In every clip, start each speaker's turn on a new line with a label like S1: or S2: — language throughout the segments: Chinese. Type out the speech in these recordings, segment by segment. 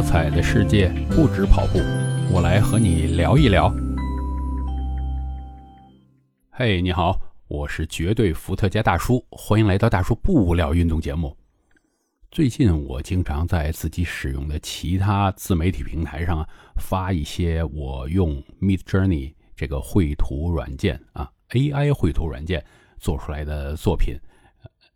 S1: 多彩的世界不止跑步，我来和你聊一聊。嘿，你好，我是绝对伏特加大叔，欢迎来到大叔不无聊运动节目。最近我经常在自己使用的其他自媒体平台上啊发一些我用 Mid Journey 这个绘图软件啊，AI 绘图软件做出来的作品。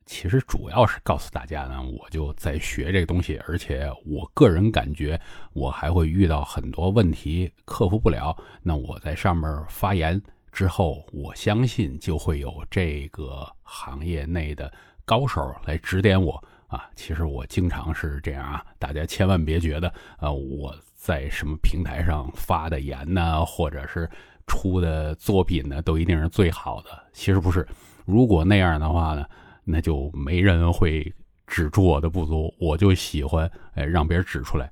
S1: 其实主要是告诉大家呢，我就在学这个东西，而且我个人感觉我还会遇到很多问题克服不了。那我在上面发言之后，我相信就会有这个行业内的高手来指点我啊。其实我经常是这样啊，大家千万别觉得呃我在什么平台上发的言呢，或者是出的作品呢，都一定是最好的。其实不是，如果那样的话呢。那就没人会指出我的不足，我就喜欢哎让别人指出来。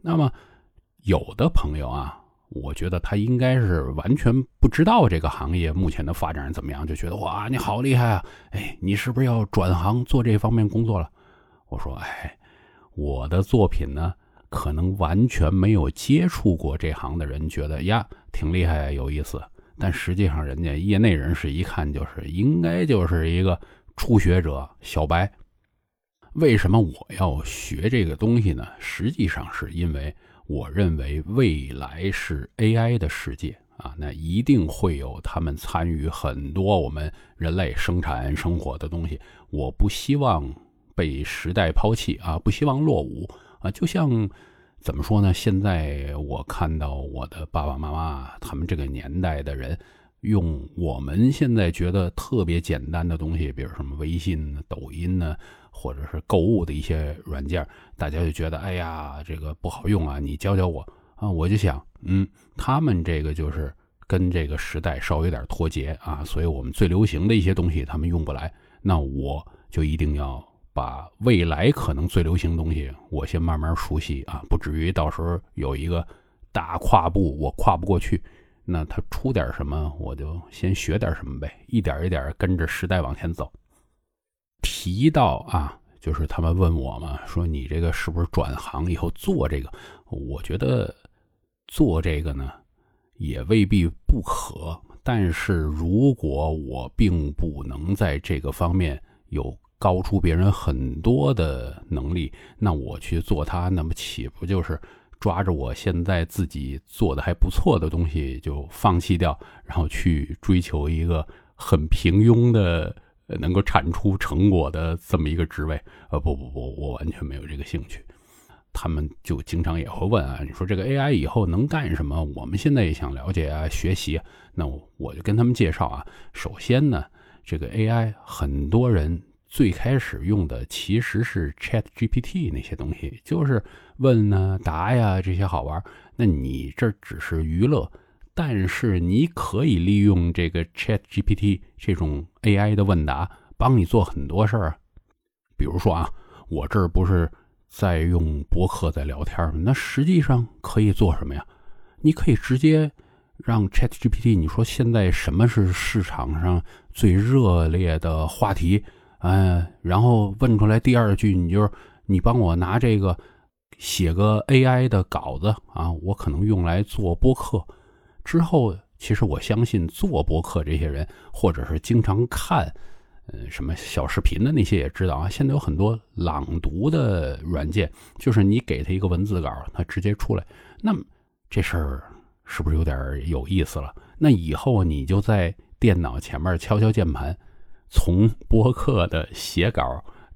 S1: 那么有的朋友啊，我觉得他应该是完全不知道这个行业目前的发展怎么样，就觉得哇你好厉害啊！哎，你是不是要转行做这方面工作了？我说哎，我的作品呢，可能完全没有接触过这行的人觉得呀挺厉害有意思，但实际上人家业内人士一看就是应该就是一个。初学者小白，为什么我要学这个东西呢？实际上是因为我认为未来是 AI 的世界啊，那一定会有他们参与很多我们人类生产生活的东西。我不希望被时代抛弃啊，不希望落伍啊。就像怎么说呢？现在我看到我的爸爸妈妈他们这个年代的人。用我们现在觉得特别简单的东西，比如什么微信、抖音呢，或者是购物的一些软件，大家就觉得哎呀，这个不好用啊，你教教我啊。我就想，嗯，他们这个就是跟这个时代稍微有点脱节啊，所以我们最流行的一些东西他们用不来，那我就一定要把未来可能最流行的东西，我先慢慢熟悉啊，不至于到时候有一个大跨步我跨不过去。那他出点什么，我就先学点什么呗，一点一点跟着时代往前走。提到啊，就是他们问我嘛，说你这个是不是转行以后做这个？我觉得做这个呢，也未必不可。但是如果我并不能在这个方面有高出别人很多的能力，那我去做它，那么岂不就是？抓着我现在自己做的还不错的东西就放弃掉，然后去追求一个很平庸的能够产出成果的这么一个职位。呃，不不不，我完全没有这个兴趣。他们就经常也会问啊，你说这个 AI 以后能干什么？我们现在也想了解啊，学习。那我就跟他们介绍啊，首先呢，这个 AI 很多人。最开始用的其实是 Chat GPT 那些东西，就是问呢答呀这些好玩。那你这只是娱乐，但是你可以利用这个 Chat GPT 这种 AI 的问答，帮你做很多事儿。比如说啊，我这儿不是在用博客在聊天吗？那实际上可以做什么呀？你可以直接让 Chat GPT，你说现在什么是市场上最热烈的话题？嗯，然后问出来第二句，你就是你帮我拿这个写个 AI 的稿子啊，我可能用来做播客。之后，其实我相信做播客这些人，或者是经常看嗯什么小视频的那些也知道啊，现在有很多朗读的软件，就是你给他一个文字稿，他直接出来。那么这事儿是不是有点有意思了？那以后你就在电脑前面敲敲键盘。从播客的写稿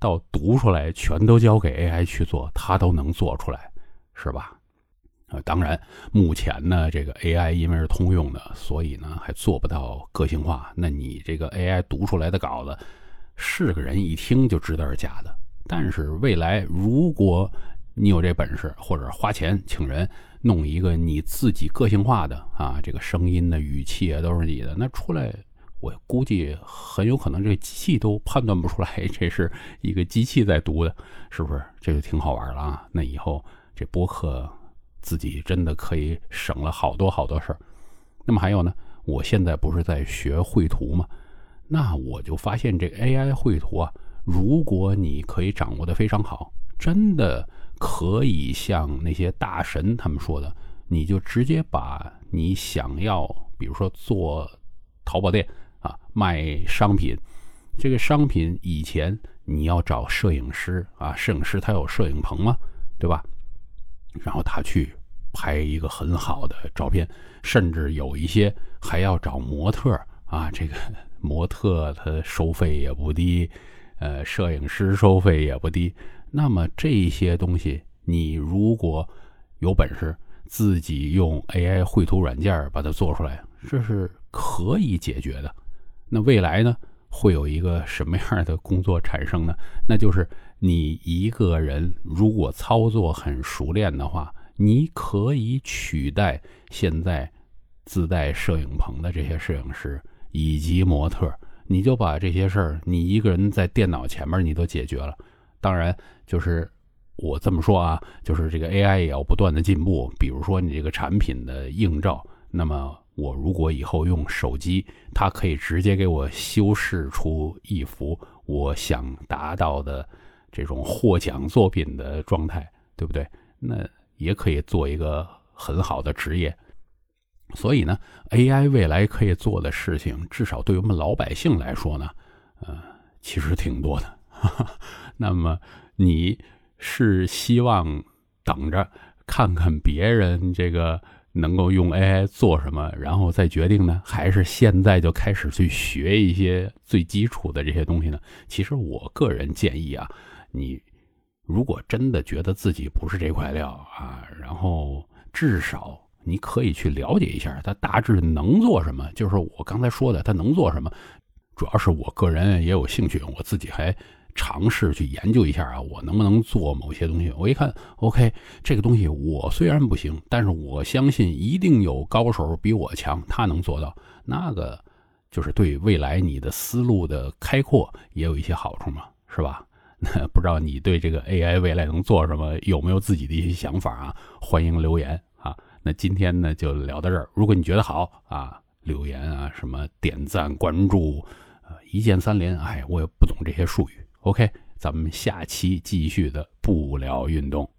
S1: 到读出来，全都交给 AI 去做，它都能做出来，是吧？啊，当然，目前呢，这个 AI 因为是通用的，所以呢还做不到个性化。那你这个 AI 读出来的稿子，是个人一听就知道是假的。但是未来，如果你有这本事，或者花钱请人弄一个你自己个性化的啊，这个声音的语气啊都是你的，那出来。我估计很有可能这个机器都判断不出来，这是一个机器在读的，是不是？这就挺好玩了啊！那以后这播客自己真的可以省了好多好多事儿。那么还有呢，我现在不是在学绘图吗？那我就发现这个 AI 绘图啊，如果你可以掌握的非常好，真的可以像那些大神他们说的，你就直接把你想要，比如说做淘宝店，卖商品，这个商品以前你要找摄影师啊，摄影师他有摄影棚吗？对吧？然后他去拍一个很好的照片，甚至有一些还要找模特啊，这个模特他收费也不低，呃，摄影师收费也不低。那么这些东西，你如果有本事自己用 AI 绘图软件把它做出来，这是可以解决的。那未来呢，会有一个什么样的工作产生呢？那就是你一个人如果操作很熟练的话，你可以取代现在自带摄影棚的这些摄影师以及模特，你就把这些事儿，你一个人在电脑前面你都解决了。当然，就是我这么说啊，就是这个 AI 也要不断的进步。比如说你这个产品的映照，那么我如果以后用手机，它可以直接给我修饰出一幅我想达到的这种获奖作品的状态，对不对？那也可以做一个很好的职业。所以呢，AI 未来可以做的事情，至少对于我们老百姓来说呢，呃，其实挺多的。那么你是希望等着看看别人这个能够用 AI 做什么，然后再决定呢？还是现在就开始去学一些最基础的这些东西呢？其实我个人建议啊，你如果真的觉得自己不是这块料啊，然后至少你可以去了解一下它大致能做什么。就是我刚才说的，它能做什么？主要是我个人也有兴趣，我自己还。尝试去研究一下啊，我能不能做某些东西？我一看，OK，这个东西我虽然不行，但是我相信一定有高手比我强，他能做到。那个就是对未来你的思路的开阔也有一些好处嘛，是吧？那不知道你对这个 AI 未来能做什么有没有自己的一些想法啊？欢迎留言啊！那今天呢就聊到这儿。如果你觉得好啊，留言啊，什么点赞、关注，呃，一键三连。哎，我也不懂这些术语。OK，咱们下期继续的不聊运动。